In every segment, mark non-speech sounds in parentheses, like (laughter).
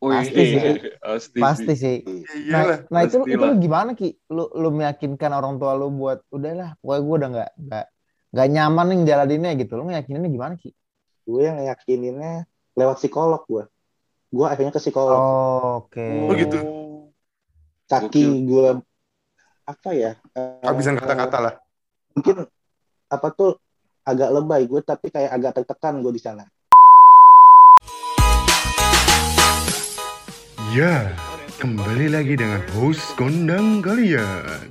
Oh, Pasti iya. sih. Pasti, Pasti sih. sih. Ya Nah, nah itu itu lu gimana Ki? Lu lu meyakinkan orang tua lu buat udahlah, pokoknya gue udah nggak nggak nggak nyaman nih jalaninnya gitu. Lu meyakininnya gimana Ki? gue yang yakininnya lewat psikolog gue gue akhirnya ke psikolog Oh, Oke. Oh, gitu. saking gue apa ya eh, Habisan kata-kata lah. mungkin apa tuh agak lebay gue tapi kayak agak tertekan gue di sana Ya, kembali lagi dengan host kondang kalian.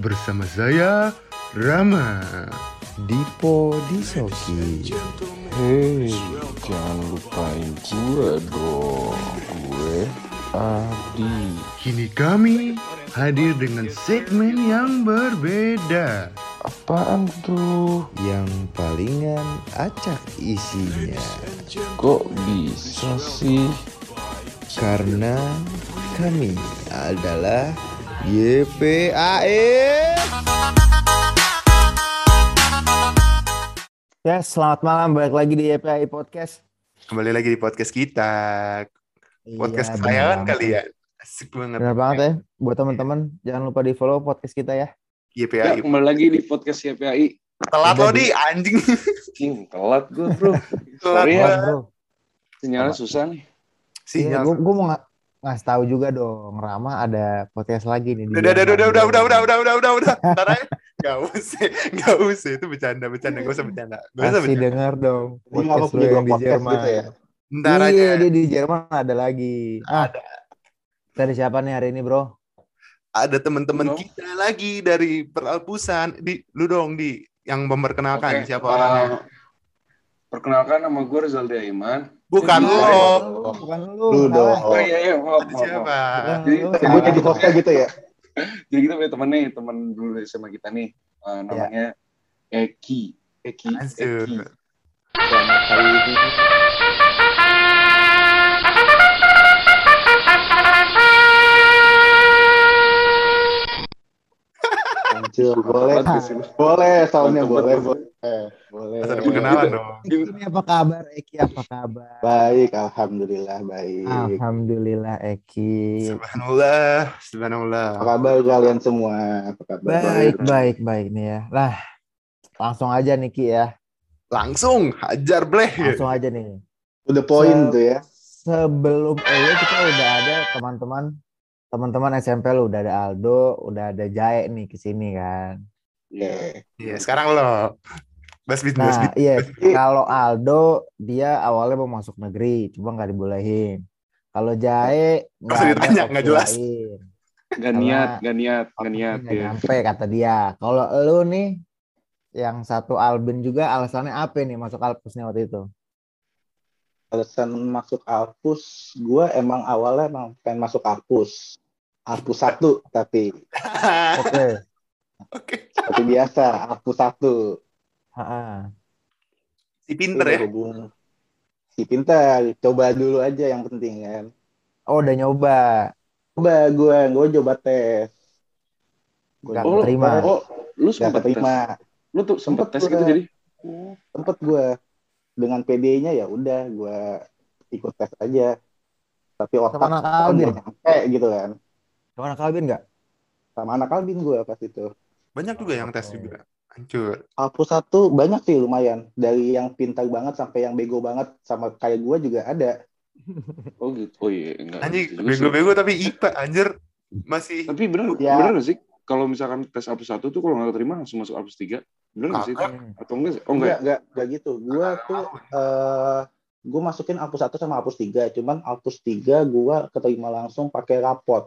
Bersama saya, Rama. Dipo Disoki. Hei, jangan lupain gue dong. Gue Adi. Kini kami hadir dengan segmen yang berbeda. Apaan tuh? yang palingan acak isinya Kok bisa sih? Karena kami adalah YPAE. Ya, selamat malam balik lagi di YPI Podcast. Kembali lagi di podcast kita. Podcast Iya, kesayangan kalian. Asik banget. Benar banget ya. Buat teman-teman, jangan lupa di follow podcast kita ya. Ya, YPAI. kembali lagi di podcast YPAI. Telat lo di anjing. Cing, telat gue bro. (laughs) Telat Sorry ya, bro. sinyalnya susah nih. Iya, Sinyal. gue gue mau nga- ngasih tahu juga dong, Rama ada podcast lagi nih. di Udah, udah, udah, udah, udah, udah, udah, udah, udah, udah. (laughs) Ntar aja. Gak usah, gak usah. Itu bercanda, bercanda. Gak usah bercanda. Gak usah bercanda. denger dong nggak podcast lu yang di podcast Jerman. gitu ya Ntar aja. Iya, dia di Jerman ada lagi. Ah, Ada. dari siapa nih hari ini, Bro? Ada teman-teman kita lagi dari peralpusan. Di, lu dong, di yang memperkenalkan siapa uh, orangnya. Perkenalkan nama gue Rizal Daiman. Bukan lo. Bukan lu. Lu dong. Oh iya iya, maaf, siapa? lu, gue jadi hostnya gitu ya (laughs) Jadi kita punya temen nih, temen dulu dari sama kita nih. Uh, namanya Eki. Eki. Eki. Anjir. dan kali ini Anjir, boleh, lu. boleh, soundnya Mantap boleh, banget. boleh, ada pengenalan dong. (laughs) Ini apa kabar, Eki? Apa kabar? Baik, alhamdulillah baik. Alhamdulillah, Eki. Subhanallah, subhanallah. Apa kabar kalian semua? Apa kabar? Baik, baik, baik nih ya. Lah, langsung aja nih Ki ya. Langsung hajar bleh. Langsung aja nih. Udah poin Se- tuh ya. Sebelum EY kita udah ada teman-teman teman-teman SMP lu udah ada Aldo, udah ada Jae nih ke sini kan. Iya. Iya, sekarang lo. Bas bit, bas Nah, bit. iya, kalau Aldo dia awalnya mau masuk negeri, cuma nggak dibolehin. Kalau Jae nggak ditanya, nggak jelas. lain. Gak niat, gak niat, gak niat. Nggak ya. nyampe kata dia. Kalau lu nih yang satu Albin juga alasannya apa nih masuk Alpusnya waktu itu? Alasan masuk Alpus, gue emang awalnya emang pengen masuk Alpus. Alpus satu, tapi Oke. (laughs) Oke. tapi biasa Alpus satu. Ha-ha. Si pinter ya. Berhubung si pintar, coba dulu aja yang penting kan. Oh udah nyoba. Coba gue, gue coba tes. Gue Nggak Oh, terima. Oh, lu Gak sempet tes. keterima. Lu tuh sempet Sempet tes gua. gitu jadi. Sempet gue dengan PD-nya ya udah gue ikut tes aja. Tapi otak Sama anak kan Albin? nyampe gitu kan. Sama anak Albin nggak? Sama anak Albin gue pas itu. Banyak juga yang tes juga. Hancur. Alpus satu banyak sih lumayan. Dari yang pintar banget sampai yang bego banget sama kayak gue juga ada. (laughs) Oh gitu. Oh iya, enggak. Sih. bego-bego tapi IPA anjir. Masih Tapi bener, Ya. bener gak sih? Kalau misalkan tes Apus 1 tuh kalau nggak terima langsung masuk Apus 3. Bener gak sih? Atau enggak sih? Oh enggak. Enggak, enggak, enggak gitu. Gue tuh eh gue masukin Alpus 1 sama Alpus 3. Cuman Alpus 3 gue keterima langsung pakai rapot.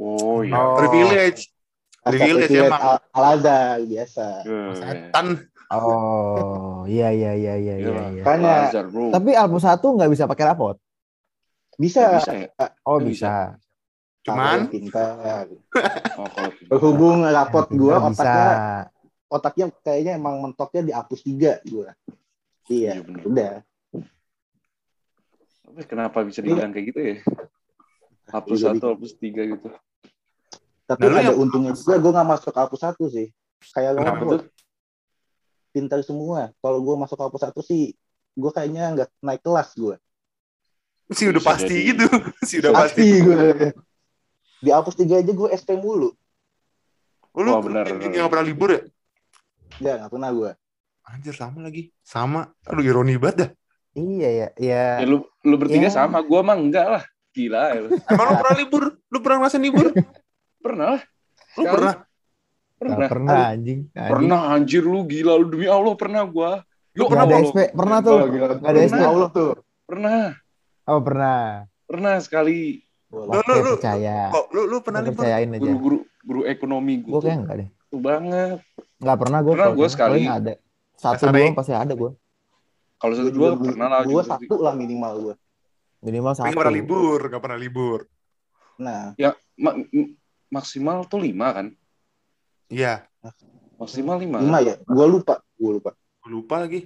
Oh iya. Oh. privilege. Privilege emang. Al Al-Azhar biasa. Setan. Oh iya iya iya iya iya. Iya. iya. Bro. Tapi Alpus satu nggak bisa pakai rapot. bisa. bisa ya? Oh Bisa. bisa. Cuman pintar. (laughs) Oh, kalau Berhubung rapot bisa. otaknya otaknya kayaknya emang mentoknya di Alpus 3 gue. Iya, Iya, bener. udah. Tapi kenapa bisa dibilang kayak gitu ya? Hapus Juga satu, hapus tiga gitu. Tapi Nah, ada yang- untungnya juga gue gak masuk Alpus 1 sih. Kayak lo tuh? pintar semua. Kalau gue masuk Alpus 1 sih, gue kayaknya nggak naik kelas gue. Si udah Bisa pasti jadi. gitu. (laughs) Si udah pasti. Pasti gue. Di hapus tiga aja gue SP mulu. Oh, lu yang benar. nggak pernah libur ya? Ya nggak pernah gue. Anjir sama lagi. Sama. Aduh ironi banget dah. Iya ya, ya. Ya lu lu bertiga Ya. sama, gua mah enggak lah. Gila ya. Emang lu pernah libur? Lu pernah ngerasain libur? (laughs) Pernah lah. Lu Sekali. pernah? Pernah. pernah anjing. anjing. Pernah anjir lu gila lu demi Allah pernah gua. Lu Yuk, pernah ada. SP? Pernah tuh? Gila. Nggak ada SP? Pernah. Allah tuh. Pernah. Oh pernah. Pernah sekali Lu- lu- lu- percaya. Kok lu lu pernah Gua libur? percayain aja. guru-guru guru ekonomi Gue gua. kayak enggak deh. tuh banget. Nggak pernah gue. Pernah gua sekali. ada. Satu dua yang- pasti ada gue. Kalau satu dua pernah lah Gue juga. satu lah minimal gue. Minimal satu. nggak pernah libur, nggak pernah libur. Nah, m- maksimal tuh lima kan? Iya, Maksimal lima. lima ya. Gue lupa. Gue lupa. gue lupa lagi.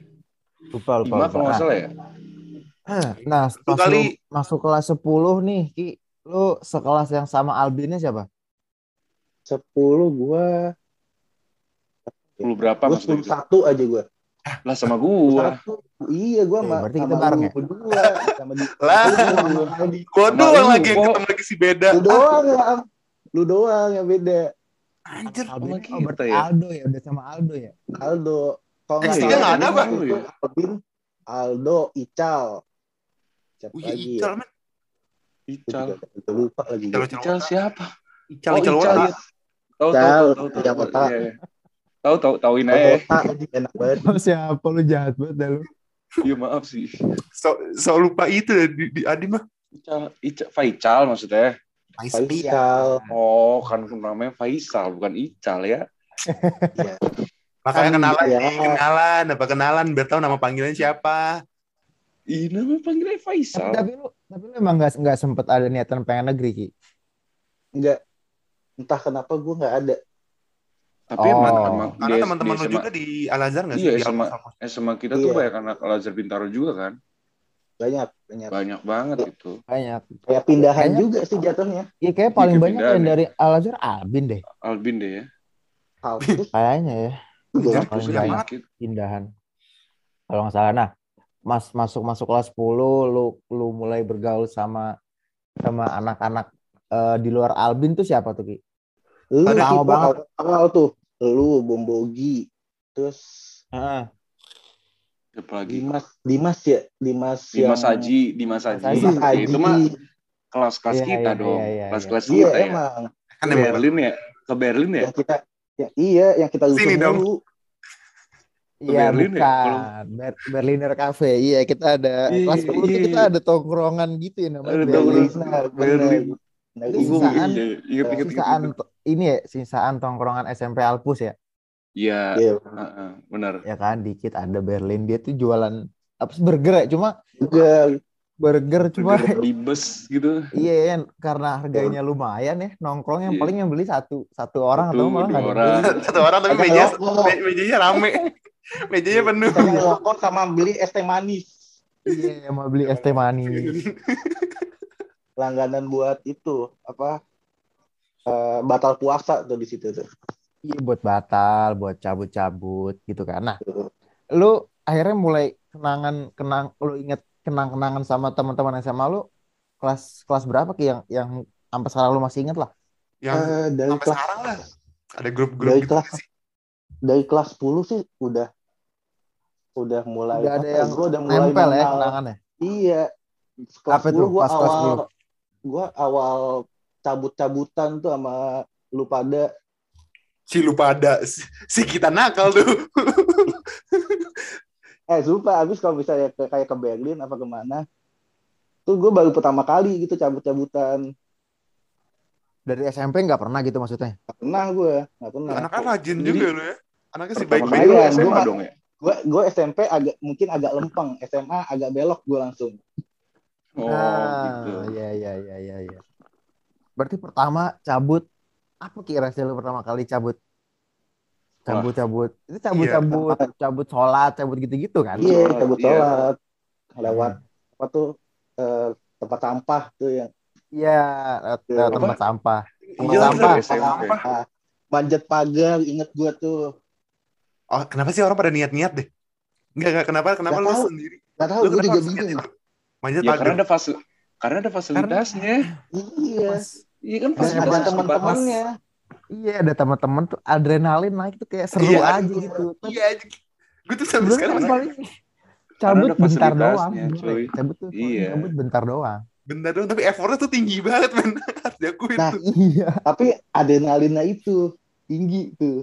Lupa, lupa, Lima kalau nggak Nah, salah ya. Nah, Satu pas kali. lu masuk kelas 10 nih, Ki, lu sekelas yang sama Albinnya siapa? Sepuluh gue. Puluh berapa Gue maksudnya sepuluh itu? satu aja gue. Lah sama gua. Satu. Iya gue Eh, sama. berarti kita bareng ya? Berdua. Sama di. Lah. Gua doang lagi yang ketemu lagi si beda. Lu doang ya. Lu doang yang beda. Anjir. Albin. sama Oh, ya? Aldo ya, udah sama Aldo ya. Aldo. Kalau nggak salah nggak ada, Bang? itu Albin, Aldo, Ical. Siapa Wih, lagi Ical, ya? Ical. nggak lupa lagi. Ical. Ical. Ical siapa? Ical, Oh, Ical Ical, Wota. iya. Tahu Ical, tahu tahu tahu. Ical Wota. Iya, iya. Tahu tahu aja. Enak banget. Oh, siapa lu jahat banget dah lu. Iya maaf sih. So, so lupa itu di, di Adi mah. Ical, Ical, Faical maksudnya. Faisal. Oh, kan namanya Faisal bukan Ical ya. (laughs) Iya. Makanya Kan, kenalan, iya. nih, kenalan, apa kenalan, biar tahu nama panggilan siapa. Ih, namanya panggilnya Tapi, Faisal. tapi lu tapi lu emang nggak nggak sempet ada niatan pengen negeri, Ki. Enggak. Entah kenapa gue nggak ada. Tapi Oh. emang emang Karena di- teman-teman di lu juga di Al Azhar nggak sih? Iya, SMA. Al-Azhar. SMA kita tuh Iya. banyak anak Al-Azhar Bintaro juga kan. Banyak. Banyak. Banyak banget itu. Banyak. Kayak pindahan Kayaknya- juga sih jatuhnya. Iya kayak paling Iya, banyak yang ya. dari Al Azhar Albin deh. Albin deh ya. Terus (laughs) Kayaknya ya paling banyak banyak. pindahan. Kalau nggak salah. Nah, Mas masuk masuk kelas 10 lu lu mulai bergaul sama sama anak-anak eh, di luar Albin tuh siapa tuh, Ki? Lu banget. awal, awal tuh. Lu, Bombogi. Terus Heeh. Siapa lagi? Dimas. Dimas ya? Dimas, Dimas yang... Haji, Dimas Haji. Haji. Dimas Ya, Haji. itu mah kelas-kelas Iya, kita iya, dong. iya, Kelas-kelas Iya kita ya. emang. Kan Ke emang Berlin ya? Ke Berlin ya? Yang kita ya, iya yang kita Sini usung dong. dulu. Iya, Berlin ya? bukan. Ber- Berliner Cafe. Iya, kita ada Iya, kelas 10 tuh iya. kita ada tongkrongan gitu ya namanya. Ada Berlin. tongkrongan. Benar, Berlin. Nah, sisaan. Iya, Sisaan ini ya, sisaan tongkrongan SMP Alpus ya. Iya, Iya, heeh, benar. Ya kan, dikit ada Berlin. Dia tuh jualan apa sih burger ya? Cuma juga burger cuma Di bus gitu. Iya, kan, karena harganya lumayan ya. Nongkrong yang Iya. paling yang beli satu satu orang Satu, atau malah nggak orang. (laughs) satu orang tapi meja rokok. me- mejanya rame. (laughs) mejanya penuh. kita (laughs) ngerokok sama beli es teh manis. Iya, mau beli es teh manis. Langganan buat itu apa? eh, batal puasa tuh di situ tuh. Iya, buat batal, buat cabut-cabut gitu kan. Nah, lu akhirnya mulai kenangan kenang lu inget kenang-kenangan sama teman-teman SMA lu kelas kelas berapa ki yang yang sampai sekarang lu masih inget lah. Yang Eh, dari sampai kelas sekarang lah. Ada grup-grup Dari gitu kelas- sih. dari kelas 10 sih udah udah mulai Udah ada apa, yang gua udah mulai Nempel ya kenangannya. Iya. Kelas Apa 10 tuh? gua Pas kelas awal gua awal cabut-cabutan tuh sama lu pada Si lupa ada. Si, si kita nakal tuh. (laughs) eh lupa abis kalau misalnya ke, kayak ke Berlin apa ke mana tuh gue baru pertama kali gitu cabut-cabutan Dari SMP nggak pernah gitu maksudnya. Gak pernah gue nggak pernah Anaknya rajin Jadi, juga lu ya. Anaknya si Pertama baik-baik. Iya, SMA gua- dong ya? gue gue SMP agak mungkin agak lempeng SMA agak belok gue langsung Oh, nah, gitu. iya iya iya iya iya. Berarti pertama cabut apa kira sih lu pertama kali cabut? Cabut-cabut. Itu cabut-cabut, cabut sholat, cabut gitu-gitu kan? iya sholat, cabut iya. sholat lewat apa tuh eh, tempat sampah tuh yang Iya, lewat- lewat Apa? tempat sampah. Iya, sampah. SMP. Ah, manjat pagar inget gue tuh Oh, kenapa sih orang pada niat-niat deh? Enggak, enggak. Kenapa? Kenapa Nggak lu tahu. sendiri? Gak tahu Lu juga bingung? Manjat Ya pagar. karena ada Karena ada fasilitasnya. Iya. Pas- Iya kan fasilitas ada pas- teman-temannya. iya ada teman-teman tuh adrenalin naik tuh kayak seru Iya, aja gitu. Iya, gue tuh sampai sebenarnya sekarang kan paling cabut bentar doang. Bro. cuy. Cabut tuh Iya. cabut bentar doang. bentar dong, tapi effortnya tuh tinggi banget, men. (laughs) Harus diakuin Nah, tuh. Iya. Tapi adrenalinnya itu tinggi tuh.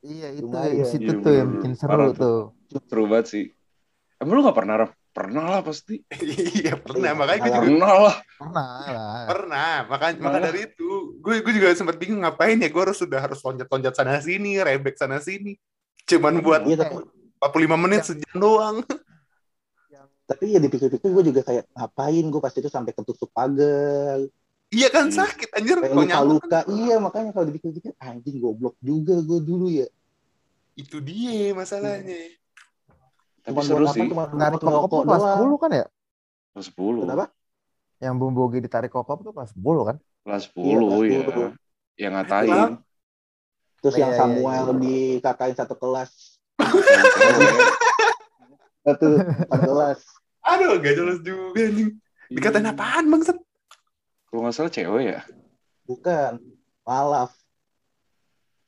Iya itu Lumayan. di situ Iya, tuh yang bikin seru tuh. Seru banget sih. Emang lu gak pernah, Raf? Pernah lah pasti. Iya, pernah. Makanya gue pernah. juga Pernah lah. Pernah lah. pernah. Makanya maka Pernah. dari itu, gue gue juga sempat bingung ngapain ya. Gue harus sudah harus loncat-loncat sana sini, rebek sana sini. Cuman buat Iya, tapi 45 menit sejam doang. tapi ya dipikir-pikir gue juga kayak ngapain gue pasti itu sampai ketusuk pagar Iya kan Iya. sakit anjir kayak kalau nyamuk luka-luka iya makanya kalau dipikir-pikir anjing goblok juga gue dulu ya itu dia masalahnya. Tapi Cuma seru sih. cuma Tarik kokop kelas doang 10 kan ya? Kelas 10. kenapa Yang Bung Bogi ditarik kokop tuh kelas 10 kan? Kelas 10 Iya, kelas ya. 10. Yang ngatain. terus Iya, yang iya, Samuel iya. dikakain satu kelas (laughs) satu satu kelas Aduh, gak jelas juga nih. Dikatain apaan bangsat? Kalau nggak salah cewek ya. bukan malaf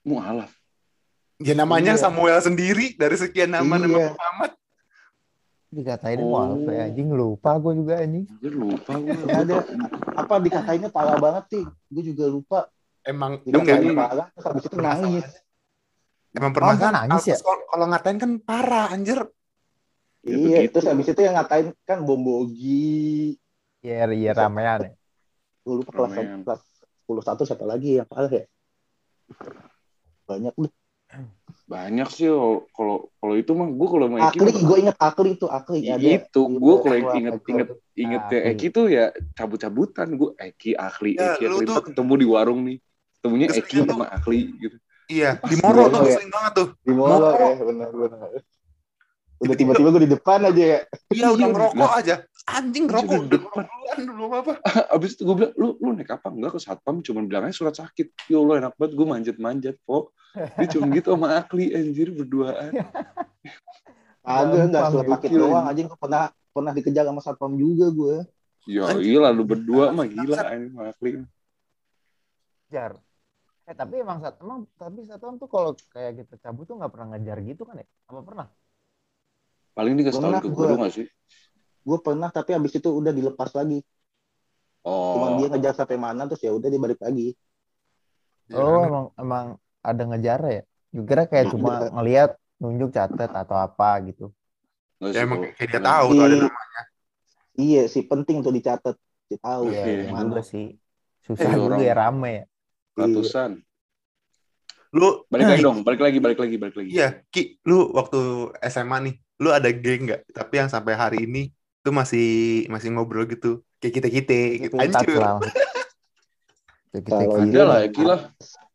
Mualaf. Ya namanya Iya. Samuel sendiri dari sekian nama nama Iya. Muhammad. Dikatain Oh. ya anjing lupa gue juga anjing. Lupa gue. Ada apa dikatainnya parah banget sih gue juga lupa Emang dikatain enggak parah terus habis itu nangis Emang permasalahan nangis ya? Kalau- ngatain kan parah anjir. Ya, iya begitu. terus habis itu yang ngatain kan bombogi Iya iya ramean ya. gue lupa kelas Ramean. kelas sepuluh satu siapa lagi yang parah ya banyak deh Banyak sih oh. kalau kalau itu mah gue kalau Eki Akli gue inget Akli itu Akli Ya, ada itu gue kalau inget Akli. inget inget ya. Eki tuh ya cabut-cabutan gue Eki Akli Ya, Eki Akli tuh- ketemu di warung nih ketemunya Terus Eki sama Akli gitu Iya, Pas di Moro di tuh Moro ya? sering banget tuh. di Moro. ya benar benar udah tiba-tiba gue di depan aja ya Iya, udah Iya, ngerokok aja. Anjing udah depan. belum apa. abis itu gue bilang lu lu naik apa enggak ke satpam cuman bilangnya surat sakit ya Allah enak banget gue manjat-manjat kok dia cuma gitu sama Akli anjir berduaan (laughs) agak nggak Gampang, surat sakit doang anjing. pernah pernah dikejar sama satpam juga gue ya iya lu berdua mah gila anjing sama Akli Jar. Eh tapi emang saat emang tapi satuan tuh kalau kayak gitu cabut tuh nggak pernah ngejar gitu kan ya? Apa pernah? paling dikasih tahu ke guru gak sih gue pernah tapi habis itu udah dilepas lagi cuma oh dia ngejar sampai mana terus ya udah dia balik lagi Oh emang emang ada ngejar ya? Kira kayak cuma ngelihat nunjuk catet atau apa gitu. Ya emang kayak dia tahu tuh ada Iya. nama. iya sih penting tuh dicatat dia tahu Iya, iya mana juga sih. Susah Eh, juga ya rame ya. ratusan Lu balik lagi dong balik lagi balik lagi balik lagi Iya, Ki, lu waktu SMA nih, lu ada geng nggak? Tapi yang sampai hari ini tuh masih masih ngobrol gitu, kayak kita kita gitu. Anjir. (laughs) Kalau gitu. ada lah Eki lah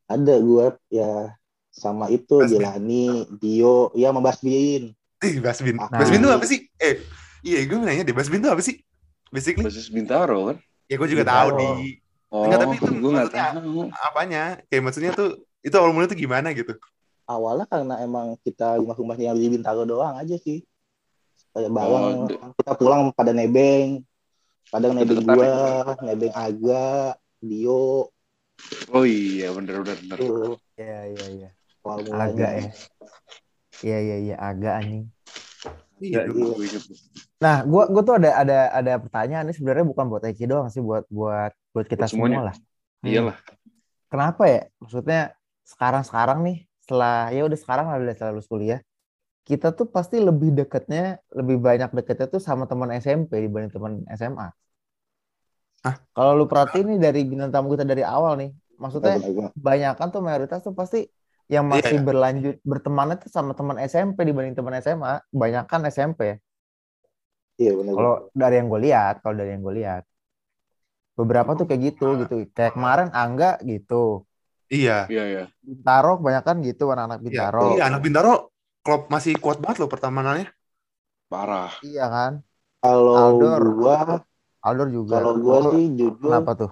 ada gue ya sama itu. Jelani Dio ya sama Basbin Ih, Basbin. Ah. Basbin tuh apa sih? Eh, iya gue nanya deh, Basbin tuh apa sih? Basically, basis Bintaro kan ya gue juga tahu di oh Enggak, tapi itu gue nggak tahu apanya. Kayak maksudnya tuh itu awal mulanya tuh gimana gitu? awalnya karena emang kita rumah-rumahnya yang di Bintaro doang aja sih kayak Oh, de- kita pulang pada nebeng kadang nebeng gua nebeng Aga Dio oh iya bener bener bener tuh Iya iya iya. Agak ya. Iya iya iya agak anjing. Iya, Iya. Nah, gua gua tuh ada ada ada pertanyaan ini sebenarnya bukan buat Eki doang sih, buat buat buat kita Buat semuanya. semua lah. Hmm. iyalah Kenapa ya? Maksudnya sekarang-sekarang nih setelah ya udah sekarang lah udah setelah lulus kuliah, kita tuh pasti lebih deketnya, lebih banyak deketnya tuh sama teman SMP dibanding teman SMA. Hah? Kalau lu perhatiin nih dari bintang tamu kita dari awal nih, maksudnya Benar-benar. banyakan tuh mayoritas tuh pasti yang masih berlanjut bertemannya tuh sama teman SMP dibanding teman SMA, banyakan SMP. iya benar Kalau dari yang gue lihat, kalau dari yang gue lihat, beberapa tuh kayak gitu gitu. Kayak kemarin Angga gitu, Iya. iya iya Bintaro kebanyakan gitu anak-anak Iya, Bintaro. iya, anak Bintaro klub masih kuat banget loh pertemanannya. parah Iya kan? kalau Aldor. gua Aldor juga. kalau gua sih jujur kenapa tuh?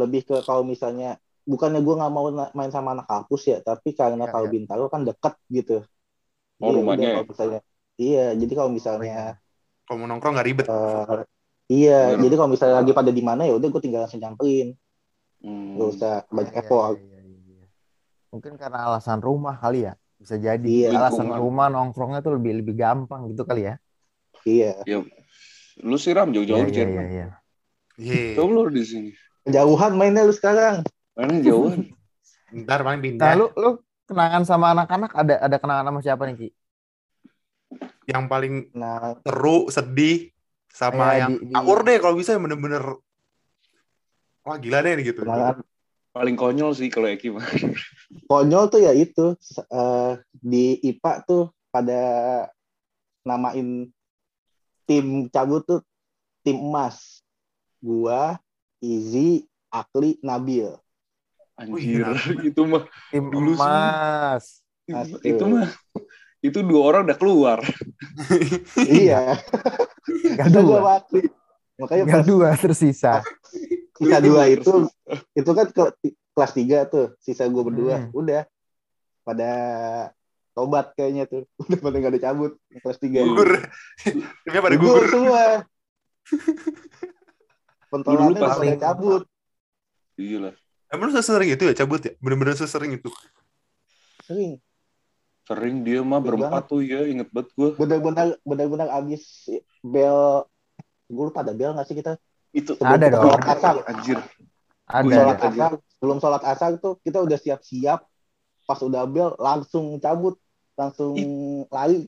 lebih ke kalau misalnya bukannya gua nggak mau main sama anak kampus ya tapi karena Iya, kalau iya. Bintaro kan deket gitu Oh, Jadi rumahnya udah ya? kalau misalnya iya jadi kalau misalnya Kalau mau nongkrong nggak ribet. eh, Iya, Bener. jadi kalau misalnya lagi pada di mana ya udah gue tinggal langsung nyamperin, Hmm. nggak usah banyak Iya, effort. iya, iya, iya. Mungkin karena alasan rumah kali ya. Bisa jadi Iya. alasan Lingkungan. rumah nongkrongnya tuh lebih lebih gampang gitu kali ya. Iya, Lu siram Iya, jauh-jauh iya, Jerman. iya, iya. Iya. Coba lu di sini. kejauhan mainnya lu sekarang. Mana jauhan? (laughs) Ntar Nah, pindah. lu lu kenangan sama anak-anak ada ada kenangan sama siapa nih, Ki? Yang paling Nah, seru, sedih, sama Ya, yang di- di- ngawur deh kalau bisa yang bener-bener wah gila deh gitu. kenangan Paling konyol sih kalau Eki mah. konyol tuh ya itu eh, di IPA tuh pada namain tim cabut tuh tim emas. Gua, Izzy, Akli, Nabil. Anjir, Wih, itu mah Tim Dulu sih. emas. Astaga. itu mah itu dua orang udah keluar. iya. (laughs) Kita dua. Makanya pas dua tersisa. (laughs) sisa dua itu itu kan ke, kelas tiga tuh sisa gue berdua Hmm. udah pada tobat kayaknya tuh (laughs) udah pada gak ada cabut kelas tiga Gugur. Timnya pada gugur gugur. semua Gua (laughs) pentolannya pada cabut Iya lah. Emang lu sesering itu ya cabut ya? Bener-bener sesering itu. sering Sering dia mah berempat tuh ya, inget banget gue. benar-benar benar-benar abis bel gue lupa ada bel nggak sih kita Itu Ada dong. sholat asar anjir. Ada. Iya. sholat ada. asar sebelum sholat asar tuh kita udah siap-siap pas udah bel langsung cabut langsung lari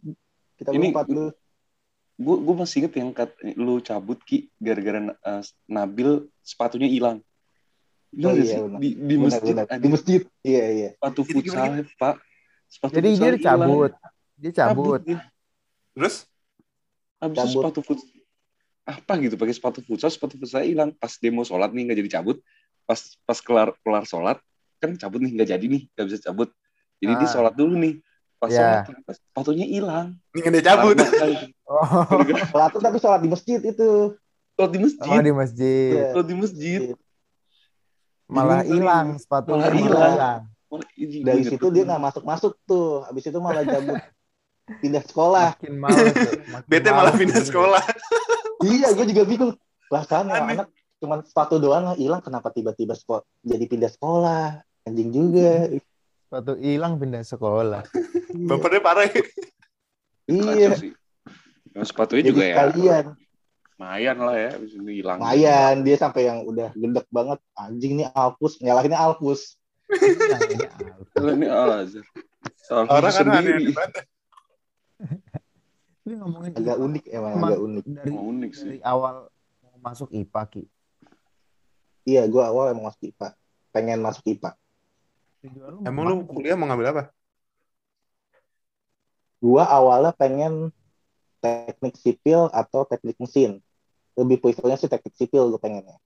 kita Ini- berempat tuh Gue gue masih inget yang kat, lu cabut ki gara-gara eh, Nabil sepatunya hilang. Lu Oh iya, di, di Benar, masjid benar. di masjid iya iya sepatu futsal pak. Sepatu Jadi futsal dia cabut. Dia cabut. dia. Terus Habis Cabut. sepatu futsal apa gitu pakai sepatu futsal sepatu futsal hilang pas demo sholat nih nggak jadi cabut pas pas kelar kelar sholat kan cabut nih nggak jadi nih nggak bisa cabut jadi dia Ah. sholat dulu nih pas Ya. sholat sepatunya hilang ini dia cabut. (laughs) Oh, sholat tuh tapi sholat di masjid itu sholat di masjid oh di masjid. Iya. sholat di masjid Malah Bingung kali. hilang sepatunya. Malah malah hilang. dari situ dia nggak masuk masuk tuh habis itu malah cabut (laughs) pindah sekolah Makin males. ya, (laughs) makin Bete malah males pindah sekolah. iya gue juga bingung lah kan Aneh. anak cuman sepatu doang hilang kenapa tiba-tiba sekolah jadi pindah sekolah anjing juga Sepatu hilang pindah sekolah. (laughs) Bapaknya parah. ya. iya. Nah, sepatunya jadi juga ya sekalian lumayan lah ya habis itu hilang lumayan dia sampai yang udah gendek banget anjing nih Alpus nyalahinnya Alpus ini ini Al Orang kan sendiri aneh banget. Ini ngomongin agak IPA, unik emang emang agak unik dari Oh, unik sih dari awal mau masuk IPA Ki. iya gue awal emang masuk IPA pengen masuk IPA lu Emang lu kuliah mau ngambil apa? gue awalnya pengen teknik sipil atau teknik mesin lebih prefernya sih teknik sipil gue pengennya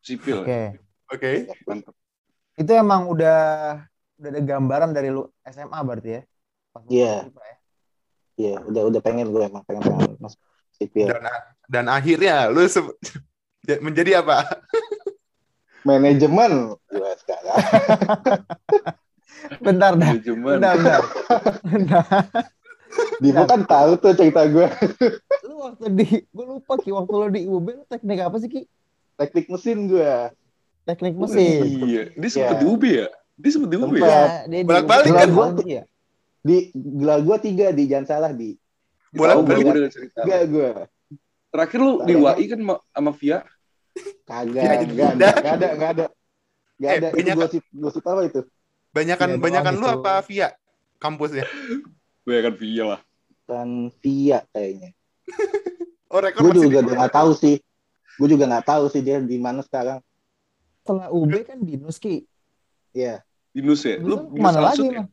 sipil Oke. ya. Oke. mantap Itu emang udah udah ada gambaran dari lu SMA berarti ya? Iya. IPA ya? Iya udah udah pengen gue emang pengen pengen (laughs) masuk sipil Dan dan akhirnya lu se- (laughs) menjadi apa? manajemen gue sekarang (laughs) Bentar dah. manajemen Bentar, bentar. Bentar. Dipo kan tahu tuh cerita gue Lu waktu di gue lupa Ki waktu lu di UB lu teknik apa sih Ki? teknik mesin gue Teknik mesin. iya dia sempet Iya. di UB ya dia sempet di UB ya Iya, Bolak-balik kan? Iya. Di gelar gue tiga di. Jangan salah di. Cerita. Tiga gue terakhir lu di WAI kan sama- Via? Kagak Ya, jadi nggak ada pindah. nggak ada nggak ada. Eh, itu banyak- gosip gosip apa itu? Banyakan Iya doang banyakan lu itu. apa via? Kampusnya? gue kan Via lah. Kan via kayaknya. (laughs) Oh rekor gue masih juga di- nggak tahu sih. Gue juga nggak tahu sih dia di mana sekarang. Setelah UB kan binus Ki. Iya. Binus ya? Lu binus ke mana lagi ya?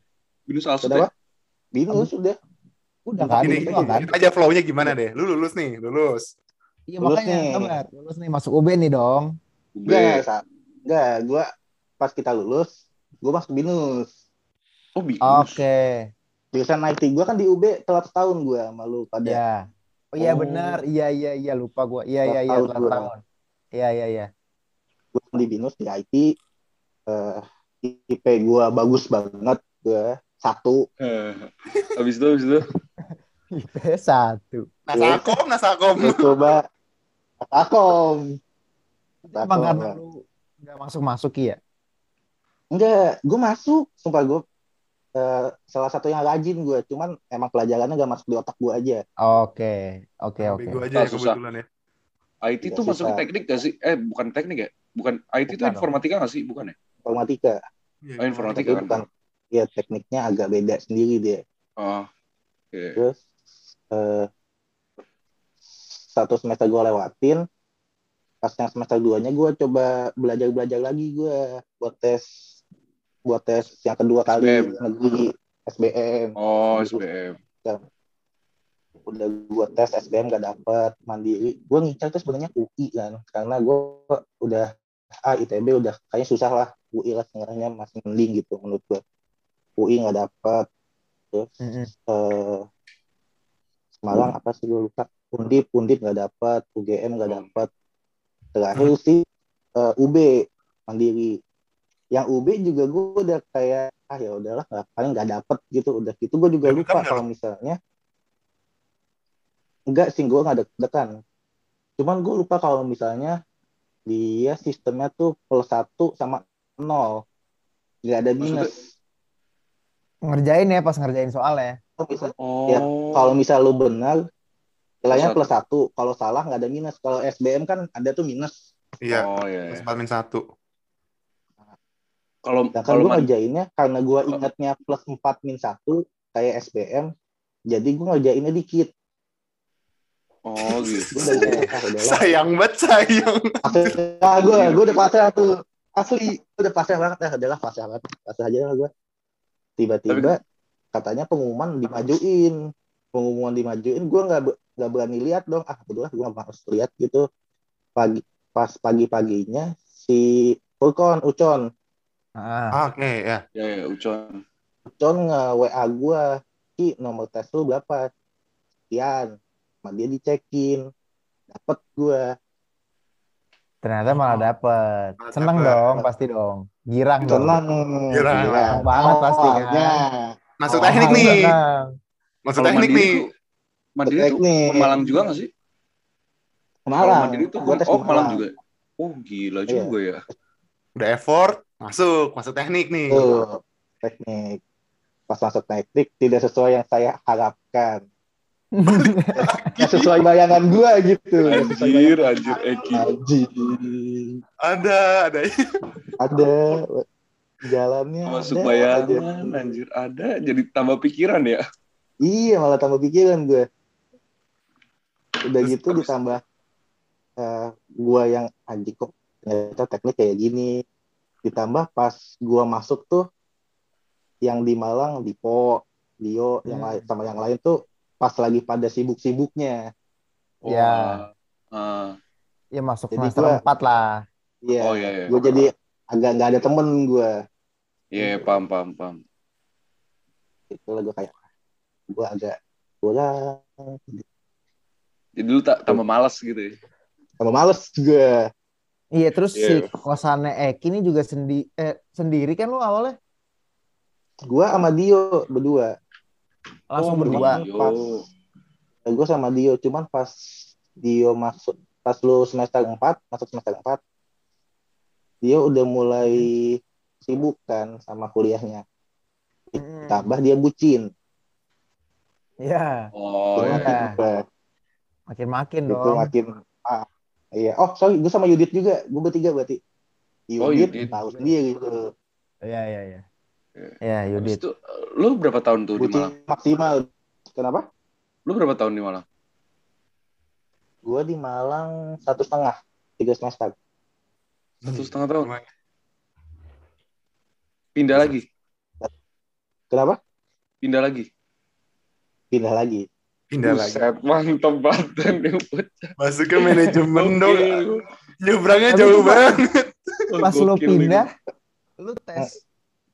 Binus Alsut ya binus sudah Udah kan? Ini, Itu ini, kan? ini aja flow-nya gimana deh? Lu lulus nih, lulus. Iya Lulus makanya nih. sabar. Lulus nih masuk UB nih dong. UB Enggak, enggak, gue pas kita lulus, gue masuk binus. oh binus Oke. Jurusan IT gue kan di UB telat setahun gue malu pada. Ya. Oh iya Oh. benar. Iya iya iya lupa gua. Iya iya iya telat gua. tahun. Iya iya iya. Gue di binus di IT, eh IP gue bagus banget, gue satu. Eh, habis itu habis itu (laughs) IP satu. Nasakom, Nasakom. Gue coba, Akom. Emang karena lu nggak masuk-masuk ya? Enggak, gue masuk, sumpah gue eh, salah satu yang rajin gue, cuman emang pelajarannya gak masuk di otak gue aja. Oke, oke, oke. Bego aja ya kebetulan ya. IT Iya, tuh masuk susah. teknik gak sih? Eh, bukan teknik ya? Bukan IT itu informatika gak sih? Bukan ya? Informatika, Iya, Oh, informatika. kan? bukan, ya tekniknya agak beda sendiri dia. Oh, oke. Terus eh, satu semester gue lewatin, pas yang semester 2-nya gue coba belajar-belajar lagi gue buat tes buat tes yang kedua kali SBM. negeri SBM. Oh, SBM. udah gua tes SBM gak dapet mandiri gue ngincar tuh sebenarnya UI kan karena gue udah ah ITB udah kayaknya susah lah UI lah sebenarnya masih mending gitu menurut gue UI nggak dapet. Terus Mm-mm. eh, Semarang apa sih gue lupa? Undip Undip nggak dapet UGM nggak Hmm. dapet. Terakhir sih eh, UB mandiri. Yang UB juga gue udah kayak ah ya udahlah nggak paling nggak dapet gitu. Udah gitu gue juga lupa kalau misalnya enggak sih gue nggak deg-degan. Cuman gue lupa kalau misalnya dia sistemnya tuh plus satu sama nol. Nggak ada minus Ngerjain ya pas ngerjain soalnya. Kalau misal- Oh. Ya, kalau misal lu benar nilainya Plus satu kalau salah nggak ada minus kalau SBM kan ada tuh minus Iya, Oh, iya. plus iya. 4 min 1. Kalau Sedangkan kalau gue ngerjainnya karena gue ingatnya plus 4 min 1 kayak SBM, jadi gue ngerjainnya dikit. Oh, gitu. udah ah. Sayang banget, sayang. Nah, gue, gue udah pasrah tuh. Asli, gue udah pasrah banget. Ya, udahlah pasrah banget. Pasrah aja lah gue. Tiba-tiba katanya pengumuman dimajuin. Pengumuman dimajuin, gue nggak be- nggak berani lihat dong. Ah, udahlah gue harus lihat gitu. Pagi, pas pagi-paginya si Furkon, Ucon, Ah, Ah, Oke, ya. Ya, ya, Ucon. Ucon nge WA gue, Ki, nomor tes lu berapa? Sekian. Sama dia dicekin. Dapet gue. ternyata malah dapet. Malah Seneng dapet. dong, pasti dong. Girang dong. Senang. Girang. Senang banget pasti kan. Awalnya. Masuk Oh, teknik nih. Masuk teknik Mandiri nih. Mandiri tuh Teknik. Pemalang juga nggak sih? Kalau Malang. Mandiri tuh, Gua tes oh di Malang juga. Oh, gila Iya. juga ya. Udah effort, masuk, masuk teknik nih. Tuh, teknik. Pas masuk teknik tidak sesuai yang saya harapkan. (laughs) Nggak sesuai bayangan gua gitu. Anjir, anjir, Eki. Anjir. Ada, ada. Ada jalannya. Masuk ada bayangan, aja. anjir. Ada, jadi tambah pikiran ya. Iya malah tambah pikiran gue. Udah Terus- gitu terus- ditambah eh, gua yang anjing kok ternyata teknik kayak gini. Ditambah pas gua masuk tuh yang di Malang, Dipo, Dio, yang Hmm. lain sama yang lain tuh pas lagi pada sibuk-sibuknya. Ya. Wah. Ah. ya masuk Jadi semester gua- 4 lah. Iya. Oh iya, iya. Gue jadi agak nggak ada temen gue. Iya, paham, paham, paham. Itu lah gue kayak gue agak kurang. Jadi lu tak tambah malas gitu ya. Sama males gue. Iya, terus Iya. si kosannya Eki ini juga sendi eh, sendiri kan lu awalnya Gue sama Dio berdua. Langsung Oh, berdua. Pas gue sama Dio, cuman pas Dio masuk, pas lu semester 4, masuk semester 4, Dio udah mulai sibuk kan sama kuliahnya. Mm. Tambah dia bucin. Iya, Oh, Itu iya. makin iya. gue. makin-makin Itu dong. makin ah, iya. Oh, sorry, gue sama Yudit juga. Gue bertiga berarti. Oh, Yudit, Yudit. tahu sendiri gitu. Iya, iya, iya. Habis Yudit. itu, lu berapa tahun tuh di Bucin Malang? maksimal. Kenapa? Lu berapa tahun di Malang? Gue di Malang satu setengah, tiga semester. Satu setengah tahun. Pindah lagi. Kenapa? Pindah lagi. Pindah lagi. Pindah lagi. Buset, mantep banget nih. Masuk ke manajemen dong. Nyebrangnya jauh banget. Pas lu pindah, lu tes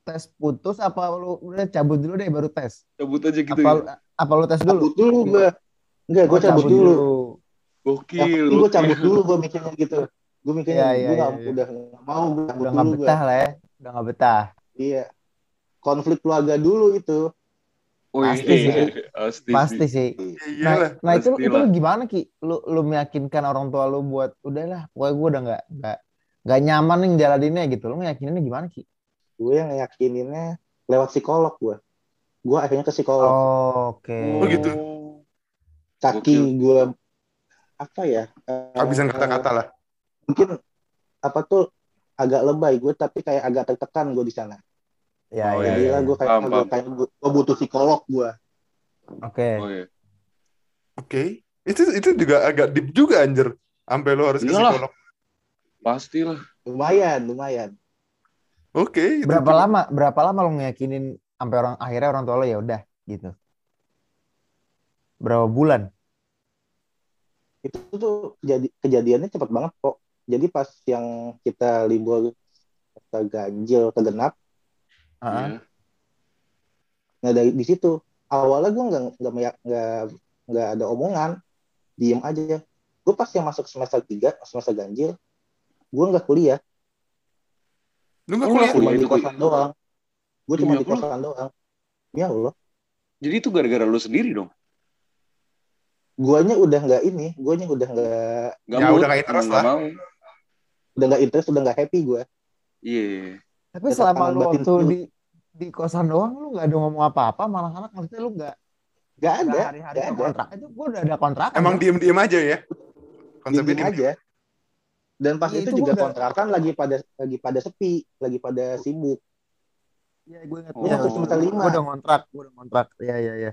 tes putus apa lu udah cabut dulu deh baru tes? Cabut aja gitu Apa ya. apa lu tes dulu? Cabut dulu gue. Enggak, gue Oh, cabut dulu. Gokil. gue gokil. cabut dulu gue mikirnya gitu. Gue mikirnya Iya, iya, gue iya, iya. udah nggak mau gue cabut Udah dulu gue. betah lah ya. Udah nggak betah. Iya. Konflik keluarga dulu itu. Oh, Pasti iya. sih. Pasti, Pasti sih. sih. Iya Nah, lah. nah itu itu gimana Ki? Lu lu meyakinkan orang tua lu buat udahlah, pokoknya gue udah nggak nggak nggak nyaman nih jalaninnya gitu. Lu meyakininnya gimana Ki? Gue yang yakininnya lewat psikolog gue gue akhirnya ke psikolog Oh, Oke. Oh, gitu. saking gue apa ya eh, Habisan kata-kata lah. mungkin apa tuh agak lebay gue tapi kayak agak tertekan gue di sana Ya, Oh, ya, iya, jadi ya, lah ya. gue kayak Paham, gue kayak gue butuh psikolog gue Oke. Oh, iya. Oke. Itu itu juga agak deep juga anjir. Sampai lo harus ke psikolog. Pastilah. lumayan lumayan Oke. itu Berapa juga- lama berapa lama lu ngeyakinin sampai orang akhirnya orang tua lu ya udah gitu. Berapa bulan? itu tuh jadi kejadiannya cepat banget kok jadi pas yang kita libur ke ganjil ke genap Heeh. Iya. nah dari di situ awalnya gue nggak nggak meyak- nggak nggak ada omongan diem aja gue pas yang masuk semester 3 semester ganjil gue nggak kuliah Lu Oh, kuliah? cuma di kosan doang gue cuma di kosan doang ya Allah Jadi itu gara-gara lu sendiri dong. guanya udah nggak ini guanya udah nggak Gak Ya, mood, udah nggak interest lah. mau. udah nggak interest udah nggak happy gue Iya. Tapi Ya, selama lu waktu dulu. di di kosan doang lu nggak ada ngomong apa-apa malah anak maksudnya lu nggak nggak ada hari-hari ada kontrak itu gua udah ada kontrak Emang diem-diem aja ya? Konsepnya diem diem aja dan pas Iya, itu, itu juga udah- kontrakan lagi pada lagi pada sepi lagi pada sibuk Iya, gue ingat. Oh. Masuk semester lima. Gue udah ngontrak, gue udah ngontrak. Iya, iya, iya.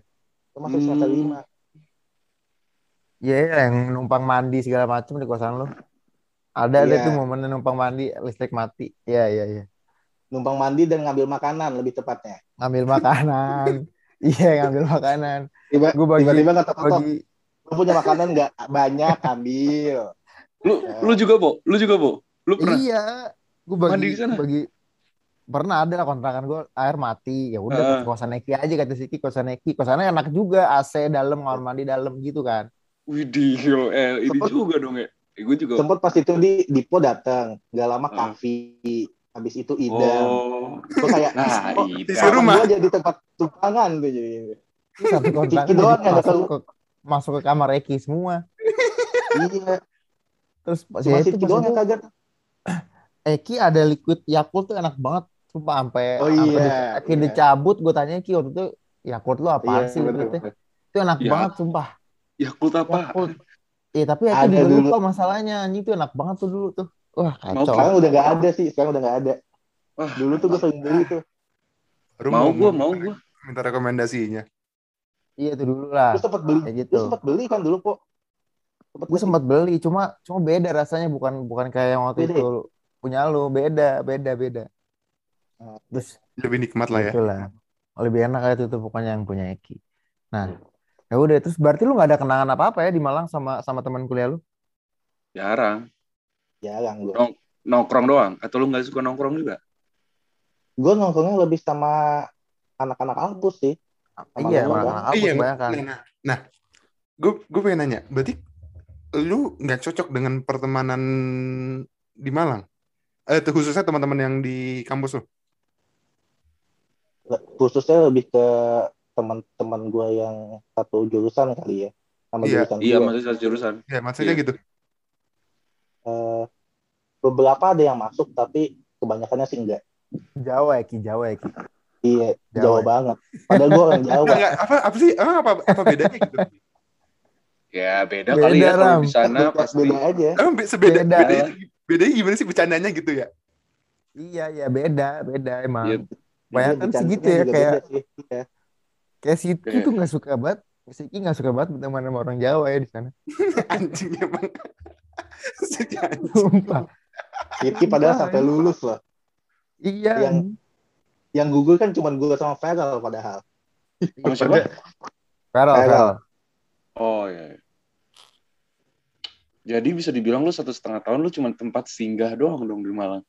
termasuk Hmm. semester lima Iya, iya, yang numpang mandi segala macam di kosan lu. Ada ada Iya. tuh momen numpang mandi listrik mati. Iya, iya, iya. numpang mandi dan ngambil makanan lebih tepatnya Ngambil makanan. (laughs) iya, ngambil makanan. tiba Gua bagi- tiba-tiba kata Toto Bagi punya makanan nggak banyak ambil Lu lu juga, Bo? Lu juga, Bo? Lu pernah? iya, gue bagi Mandi di sana? bagi pernah ada lah kontrakan gue air mati ya udah ke kosan Eki aja kata Siki kosan Eki kosannya enak juga AC dalam kamar mandi dalam gitu kan Widih, yo, eh, ini Sempet- juga dong ya. Eh, gue juga. sempet pas itu di Dipo datang nggak lama Hmm. Kavi habis itu Idam Oh. Gua kayak Nah. Isi rumah. gua jadi tempat tumpangan tuh jadi satu kontrakan Siki doang yang masuk ke masuk ke kamar Eki semua iya terus pas cuma ya itu doang yang kaget (clears throat) Eki ada liquid Yakult tuh enak banget sumpah sampai Oh sampai iya, di- Eki iya. dicabut gue tanya Ki waktu itu Yakult lu apaan iya sih betul, betul. itu enak Ya. banget sumpah Yakult apa? Yakult Iya tapi Eki Ada juga dulu. lupa masalahnya anjing tuh enak banget tuh dulu tuh wah kacau sekarang udah nggak ada sih sekarang udah nggak ada Wah. dulu tuh gue sering beli tuh Baru Mau gue, mau gue. minta rekomendasinya. iya tuh dulu lah gue sempet beli gue gitu sempet beli kan dulu kok gue sempat beli cuma cuma beda rasanya bukan bukan kayak yang waktu Beda itu punya lu beda beda beda Oh. terus Lebih nikmat lah ya. itulah lebih enak kayak itu tuh pokoknya yang punya Eki nah ya udah terus berarti lu nggak ada kenangan apa apa ya di Malang sama sama teman kuliah lu Jarang. jarang gue Nong- Nongkrong doang. Atau lu nggak suka nongkrong juga? gue nongkrongnya lebih sama anak-anak kampus sih Sama iya anak-anak kampus Iya, kebanyakan. nah, nah, nah, gue gue pengen nanya, berarti lu nggak cocok dengan pertemanan di Malang? Eh, khususnya teman-teman yang di kampus lu? khususnya lebih ke teman-teman gue yang satu jurusan kali ya sama Iya, jurusan Iya, masih satu jurusan. Ya, maksudnya Iya. gitu. Eh, beberapa ada yang masuk tapi kebanyakannya sih enggak Jawa Eki Jawa Eki iya Jawa Jawa ya? banget padahal gue orang (laughs) Jawa Enggak, enggak, apa apa sih? Emang apa apa bedanya gitu? Ya, beda, Beda, kali ya kalau di sana pasti. beda aja Emang be- sebeda Beda. bedanya, bedanya gimana sih bercandanya gitu ya? iya iya beda beda emang Iya. Kebanyakan Iya, sih gitu bercandanya ya kayak. Iya. kayak Siti tuh nggak suka banget Siti nggak suka banget berteman sama orang Jawa ya di sana (laughs) Anjing emang. (laughs) Anjing. sumpah Rifki padahal sampai ya. lulus loh iya Yang- yang Google kan cuma gue sama Feral padahal Sama siapa? Feral Feral. Oh, iya. Jadi bisa dibilang lu satu setengah tahun lu cuma tempat singgah doang dong di Malang.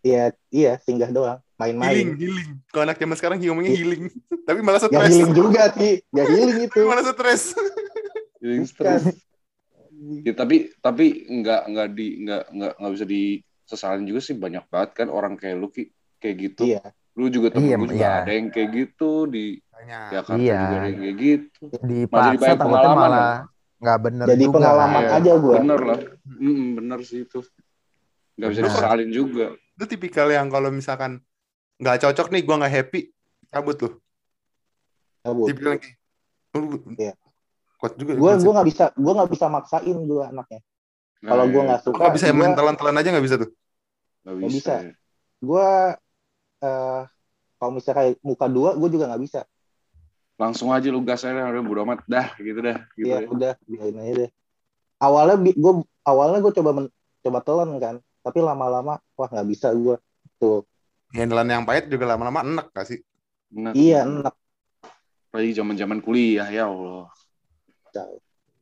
iya iya singgah doang Healing, main-main healing. Kalau anak zaman sekarang ngomongnya healing. (laughs) Tapi malah Gak stres. healing juga sih gak healing itu Tapi (laughs) malah stres. Bukan. stres. Ya, tapi tapi nggak nggak di nggak nggak nggak bisa disesalin juga sih banyak banget kan orang kayak lu Ki, kayak gitu. iya Lu juga temen Iya, gue juga iya. ada yang kayak gitu di Jakarta Iya. kayak gitu. Dipaksa takutnya malah nggak bener Jadi juga. pengalaman kan. aja gue. Bener lah. Mm, bener sih itu. Gak bisa disalin juga. Lu tipikal yang kalau misalkan nggak cocok nih, gua nggak happy, cabut lu. Cabut. Tipikal yang kayak, "Oh, Iya. kuat juga. ya Gue prinsip." gue nggak bisa gue nggak bisa maksain gue anaknya. Nah, Kalau gue iya. nggak suka, nggak bisa gue main telan-telan aja nggak bisa tuh. Nggak Nggak bisa. bisa. gue eh kalau misalnya kayak muka dua, gue juga nggak bisa. Langsung aja lu gas aja udah bodo amat dah gitu dah gitu. Iya ya. udah biarin aja deh. Awalnya gue awalnya gue coba men- coba telan kan, tapi lama-lama wah nggak bisa gue. Tuh Ya, telan yang pahit juga lama-lama enak gak sih? Bener. iya enak. Apalagi zaman-zaman kuliah ya Allah.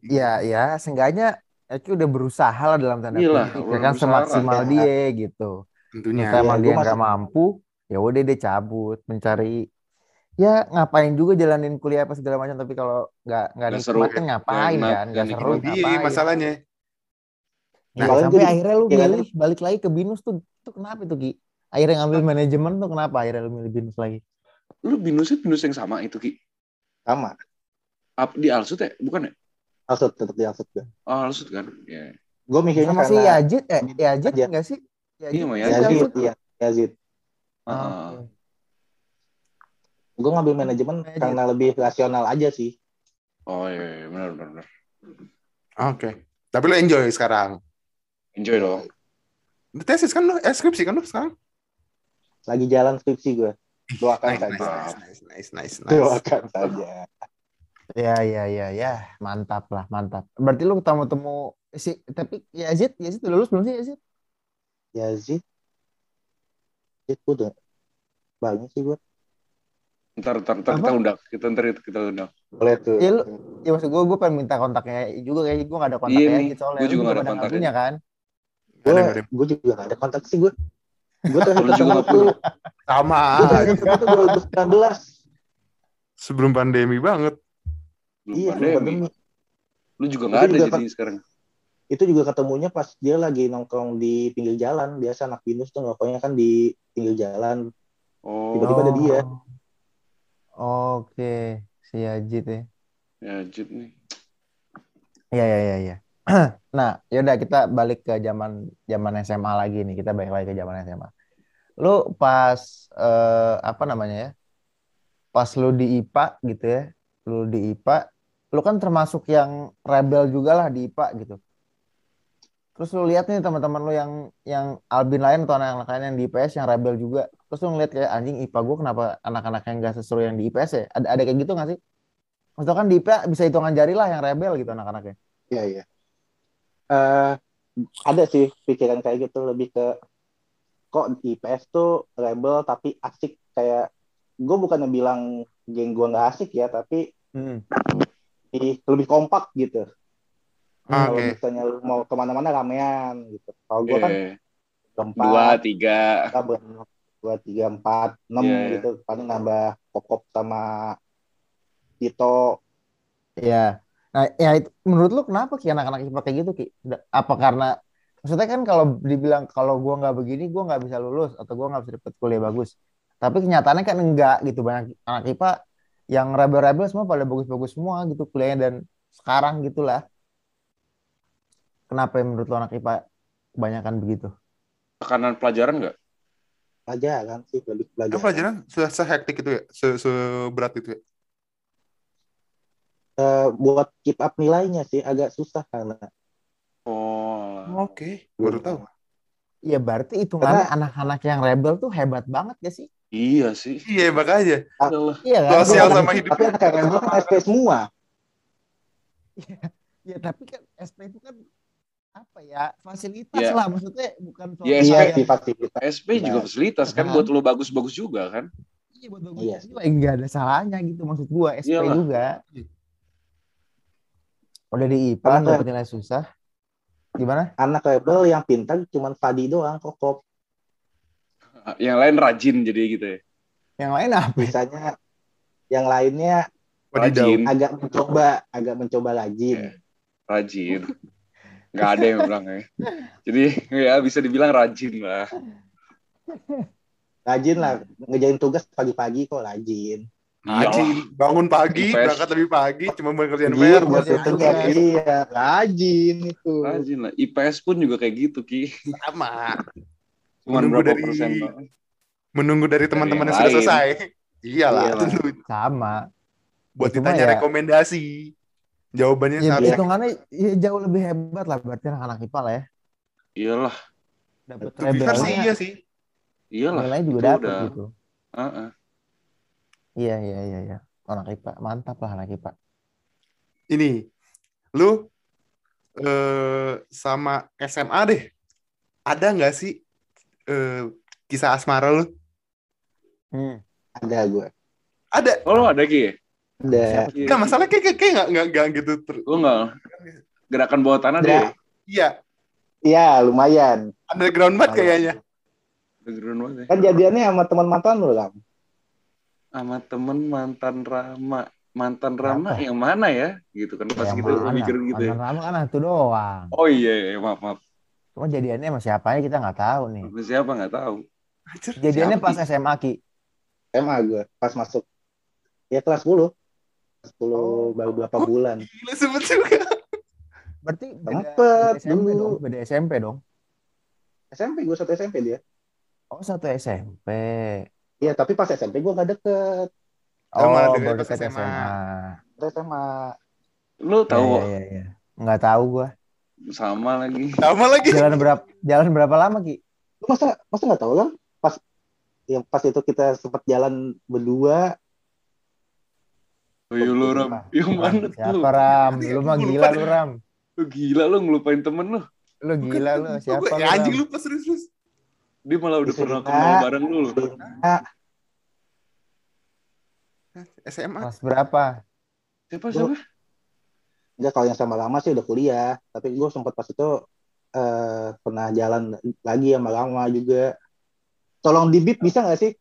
Iya, ya, seenggaknya Eki udah berusaha lah dalam tanda Iyalah, kutip, ya kan semaksimal lah. dia gitu. Tentunya. Kalau emang Iya, dia nggak masih- mampu, ya udah dia cabut mencari ya ngapain juga jalanin kuliah apa segala macam tapi kalau nggak nggak Nggak seru, nikmatin ngapain nggak- kan nggak seru. Iya, ngapain masalahnya. Nah, Soalnya sampai akhirnya lu iya kan? milih balik lagi ke binus tuh tuh kenapa tuh Ki akhirnya ngambil manajemen tuh kenapa akhirnya lu milih binus lagi Lu binusnya binus yang sama itu Ki. Sama. Up di Alsut ya? Bukan ya? Alsut tetap di Alsut gue. Oh, Alsut kan. Ya. Gue mikirnya sama si karena Yazid eh Yazid aja. enggak sih Iya, sama si Yazid. Yazid, Alsut? iya Yazid. Ah, Heeh. Gue ngambil manajemen Yazid. karena lebih rasional aja sih. Oh iya, iya, benar benar. Oke. Tapi lo enjoy sekarang. Enjoy dong. Tesis kan lo, eh skripsi kan lo sekarang? Lagi jalan skripsi gue. Doakan Nice, saja. nice, nice, nice, nice, nice. Doakan saja. Ya ya ya ya mantap lah mantap. Berarti lu ketemu temu si tapi Yazid Yazid udah lulus belum sih Yazid? Yazid. Yazid udah banyak sih gue. Ntar ntar ntar Apa? kita undang. Kita ntar kita undang. Boleh tuh. Iya, lu- Ya maksud gue gue pengen minta kontaknya juga kayak gue gak ada kontaknya Iya nih, Yazid soalnya. gua Lu juga nggak ada kontaknya. punya kan? Gak gak. Gue juga gak ada kontak sih gue. Gue terakhir ketemu tuh. Sama. Gue terakhir ketemu tuh 2019. Sebelum pandemi banget. Belum Iya, pandemi. pandemi. Lu juga nggak ada juga jadi sekarang. Itu juga ketemunya pas dia lagi nongkrong di pinggir jalan. Biasa anak binus tuh nongkrongnya kan di pinggir jalan. Oh, Tiba-tiba ada dia. Oke, si Yazid ya. ya Jit nih. Iya iya iya iya. (clears throat) Nah, yaudah kita balik ke zaman zaman SMA lagi nih. Kita balik lagi ke zaman SMA. Lu pas eh, apa namanya ya? Pas lu di IPA gitu ya. Lu di IPA, lu kan termasuk yang rebel juga lah di IPA gitu. Terus lu lihat nih teman-teman lu yang yang Albin lain atau anak-anak lain yang di IPS yang rebel juga. Terus lu ngeliat kayak anjing IPA gue kenapa anak-anak yang gak seseru yang di IPS ya? Ada ada kayak gitu gak sih? Maksudnya kan di IPA bisa hitungan jari lah yang rebel gitu anak-anaknya. Iya, iya. Eh, ada sih pikiran kayak gitu. Lebih ke kok di IPS tuh rebel tapi asik. Kayak gue bukannya bilang geng gue nggak asik ya, tapi Hmm. lebih, lebih kompak gitu. Ah, Kalau misalnya mau ke mana-mana ramean gitu. Kalau gue kan Eh, berempat, dua, tiga. kita ber- dua, tiga, empat, enam Iya, iya. gitu. Paling nambah kokop sama Tito. Ya. Nah, ya itu, menurut lu kenapa Ki anak-anak IPA kayak gitu Ki? Apa karena maksudnya kan kalau dibilang kalau gua nggak begini gua nggak bisa lulus atau gua nggak bisa dapet kuliah bagus. Tapi kenyataannya kan enggak gitu banyak anak IPA yang rebel-rebel semua pada bagus-bagus semua gitu kuliahnya dan sekarang gitulah. Kenapa ya menurut lu anak IPA kebanyakan begitu? Tekanan pelajaran nggak? Pelajaran sih, lebih Kan pelajaran. pelajaran sudah sehektik itu ya? Se seberat itu ya? Eh, buat keep up nilainya sih agak susah karena Oh. Oke, baru tahu. Iya berarti hitungannya anak-anak yang rebel tuh hebat banget gak sih? Iya sih. Iya, makanya. Iyalah. Iya kan? Sosial sama hidup. Tapi anak yang rebel kan SP semua. Ya tapi kan SP itu kan apa ya fasilitas Ya. lah maksudnya bukan soal Ya, Iya SP. sih fasilitas. SP juga Nah. fasilitas kan Nah. buat lo bagus-bagus juga kan. Iya buat bagus Iya. juga enggak ada salahnya gitu maksud gua SP Iyalah. juga. Udah di IPA Karena dapet nilai susah. Gimana? Anak rebel yang pintar cuman Fadi doang, kokop. (laughs) Yang lain rajin jadi gitu ya. Yang lain apa? Misalnya yang lainnya. Rajin. agak mencoba, agak mencoba rajin. Iya. Rajin. (laughs) Nggak ada yang bilang ya. Jadi ya bisa dibilang rajin lah. Rajin lah, ngejain tugas pagi-pagi kok rajin. Rajin, bangun pagi, IPS. berangkat lebih pagi, cuma buat kerjaan Iya, PR. buat Iya, itu iya. iya, rajin itu. Rajin lah. IPS pun juga kayak gitu, Ki. Sama. Cuman Menunggu dari- persen. Menunggu dari teman-teman yang yang sudah selesai. Iyalah, Iyalah. tentu. (laughs) Sama. Buat Ya, cuma ditanya ya- rekomendasi. Jawabannya Ya, seharusnya hitungannya ya, jauh lebih hebat lah berarti anak-anak IPA lah ya. Iyalah, Dapat fair sih, iya sih. iyalah. nilainya juga dapat udah- gitu. Heeh. Iya, iya, iya, iya. Anak IPA, mantap lah anak IPA. Ini, lu eh sama SMA deh. Ada nggak sih eh kisah asmara lu? Hmm. Ada gue. Ada. Oh, lo ada, Ki? Ada. Iya. Enggak, masalah kayak kayak kayak nggak nggak nggak gitu. ter- Gue nggak. Gerakan bawah tanah Ada. deh. Iya, Iya, lumayan. underground banget kayaknya. Background banget ya. Kan jadiannya sama teman mantan lu, Lam. Sama temen mantan Rama. Mantan Rama Apa? yang mana ya? Gitu kan pas Yang gitu mana? mikir gitu ya. Mantan Rama kan itu doang. Oh iya, iya, maaf, maaf. Cuma jadiannya sama siapanya kita nggak tahu nih. Sama Siapa nggak tahu. Jadiannya siapa pas? SMA Ki. SMA gue pas masuk ya kelas 10. Kelas 10 Oh. baru berapa bulan. (laughs) Gila sebut juga. Berarti beda, Sempet beda SMP dulu. dong. Beda SMP dong. SMP gue satu SMP dia. Oh satu SMP. Iya, tapi pas SMP gue gak deket. Oh Sama, baru dekat SMA. SMA. SMA. Lu tahu Iya, iya, iya. Nggak tahu gua. sama lagi. Sama lagi. Jalan berapa jalan berapa lama Ki? Lu masa masa nggak tahu kan? Pas yang pas itu kita sempat jalan berdua. Oh iya lu Ram. Yang mana tuh? Siapa Ram? Lu mah gila lu. Ram. Lu gila lu ngelupain temen lu. Lu gila lu. Siapa lu? Ya anjing lupa serius-serius. Dia malah udah pernah kenal bareng dulu. Nah, SMA. Kelas berapa? Siapa siapa? enggak kalau yang sama lama sih udah kuliah. Tapi gue sempat pas itu eh, pernah jalan lagi sama lama juga. Tolong di beep bisa nggak sih?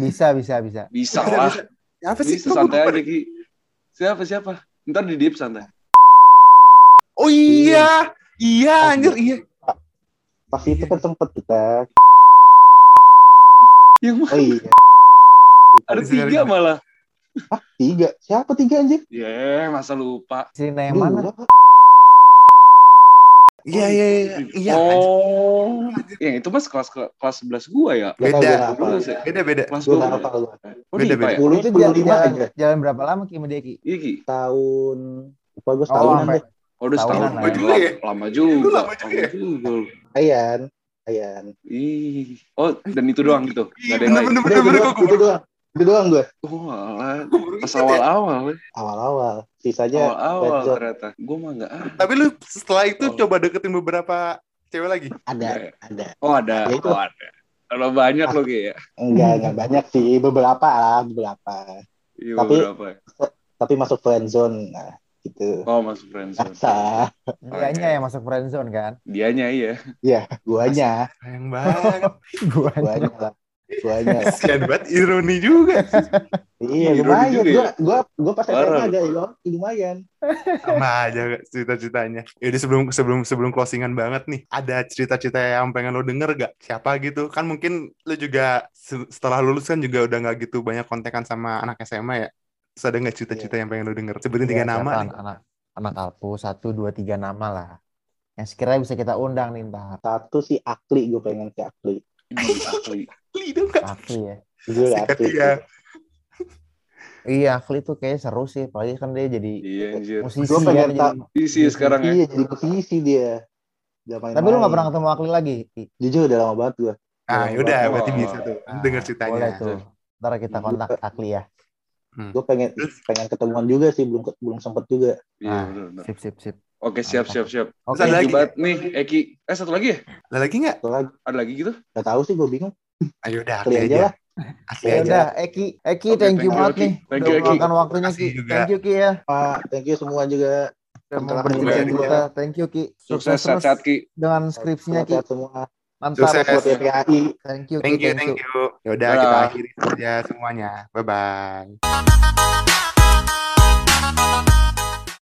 Bisa, bisa, bisa. Bisa Bisa, lah. bisa. Apa sih? Bisa santai aja. Ki. Siapa siapa? Ntar di deep santai. Oh iya. Iya anjir iya. Pas itu kan sempet kita. Yang mana? Oh iya. Ada tiga malah. Tiga. Siapa tiga anjir? Ya, masa lupa. Sini yang mana? Dua. Iya iya iya. Iya. anjir. Oh. Yang itu mas kelas kelas 11 gua ya. Beda. gua. Beda beda. Kelas Gue 2. nggak hafal gua. Oh, Beda, IPA beda. ya? Sepuluh Itu itu jalan, aja. jalan berapa lama Ki dia Ki? Iya Ki. Tahun apa gue Oh, setahunan sampai deh. Oh, udah setahun. Tahunan Lama, lah ya. lama, ya. lama juga. lama juga ya? juga. Ayan. Ayan. Ih. Oh, dan itu doang gitu. Iya Gak ada yang lain. bener Udah, bener itu bener doang, gua itu doang. Itu doang gue. Oh, Pas ya. awal-awal. ya. Awal-awal. Sisanya Awal-awal ternyata. Gua mah enggak ada. Tapi lu setelah itu Oh. coba deketin beberapa cewek lagi. ada. Iya. Ada. Oh, ada. Ya itu. Oh, ada. Kalau banyak lo Ki ya. Enggak, enggak banyak sih. Beberapa lah. Beberapa. Iya, Tapi- beberapa. ya. Tapi masuk friendzone. Nah, gitu. Oh, masuk friendzone. Masa. Dianya yang masuk friendzone kan? Dianya iya. Ya, guanya. Sayang banget. Gua (laughs) Guanya lah. Guanya lah. (laughs) Kasian banget ironi juga. Iya, Ironi lumayan. juga Gua, ya. gua, gua pas. SMA agak ya, lumayan. Sama aja cerita-ceritanya. Yaudah sebelum sebelum sebelum closingan banget nih, ada cerita-cerita yang pengen lo denger gak? Siapa gitu? Kan mungkin lo juga se- setelah lulus kan juga udah nggak gitu banyak kontekan sama anak SMA ya. Terus ada nggak cerita-cerita yang pengen lo denger? Sebutin tiga Iya, nama nih. Anak, anak Alpu, satu, dua, tiga nama lah. Yang sekiranya bisa kita undang nih ntar. Satu si Akli, gue pengen si Akli. Hmm, asli. Li dong kak. Akli ya. Gue Sikat Akli. dia. Iya, Akli tuh kayaknya seru sih. Apalagi kan dia jadi Iya, anjir. musisi Gua kan. pengen jadi- tak- Isi sekarang ya. Iya, jadi musisi dia. Udah main Tapi lu gak pernah ketemu Akli lagi? Jujur udah lama banget gue. Nah, yaudah Oh. berarti bisa tuh. Ah, Denger ceritanya. Boleh tuh. Ntar kita kontak Akli ya. Gue pengen pengen ketemuan juga sih, belum belum sempet juga. Iya, Ah, bener, bener. Sip, sip, sip. Oke, siap, siap, siap. Oke, Terus ada Thank lagi nih, Eki. Eh, satu lagi ya? Ada lagi nggak? Satu lagi, Ada lagi gitu? gak tahu sih gue bingung. Ayo udah Akli aja aja. lah. Akli ya aja. udah, Eki, Eki, Oke, thank you thank you, banget Eki. nih. Thank you, Eki. meluangkan waktunya Ki. Thank you Ki ya. Pak, thank you semua juga. Bercerita mendengarkan cerita. Thank you Ki. Sukses, Sukses terus sehat-sehat, Ki. dengan skripsinya Ki. Semua. Mantap. Sukses. Thank you Ki. Thank you, thank you. Yaudah kita akhiri saja semuanya. Bye bye.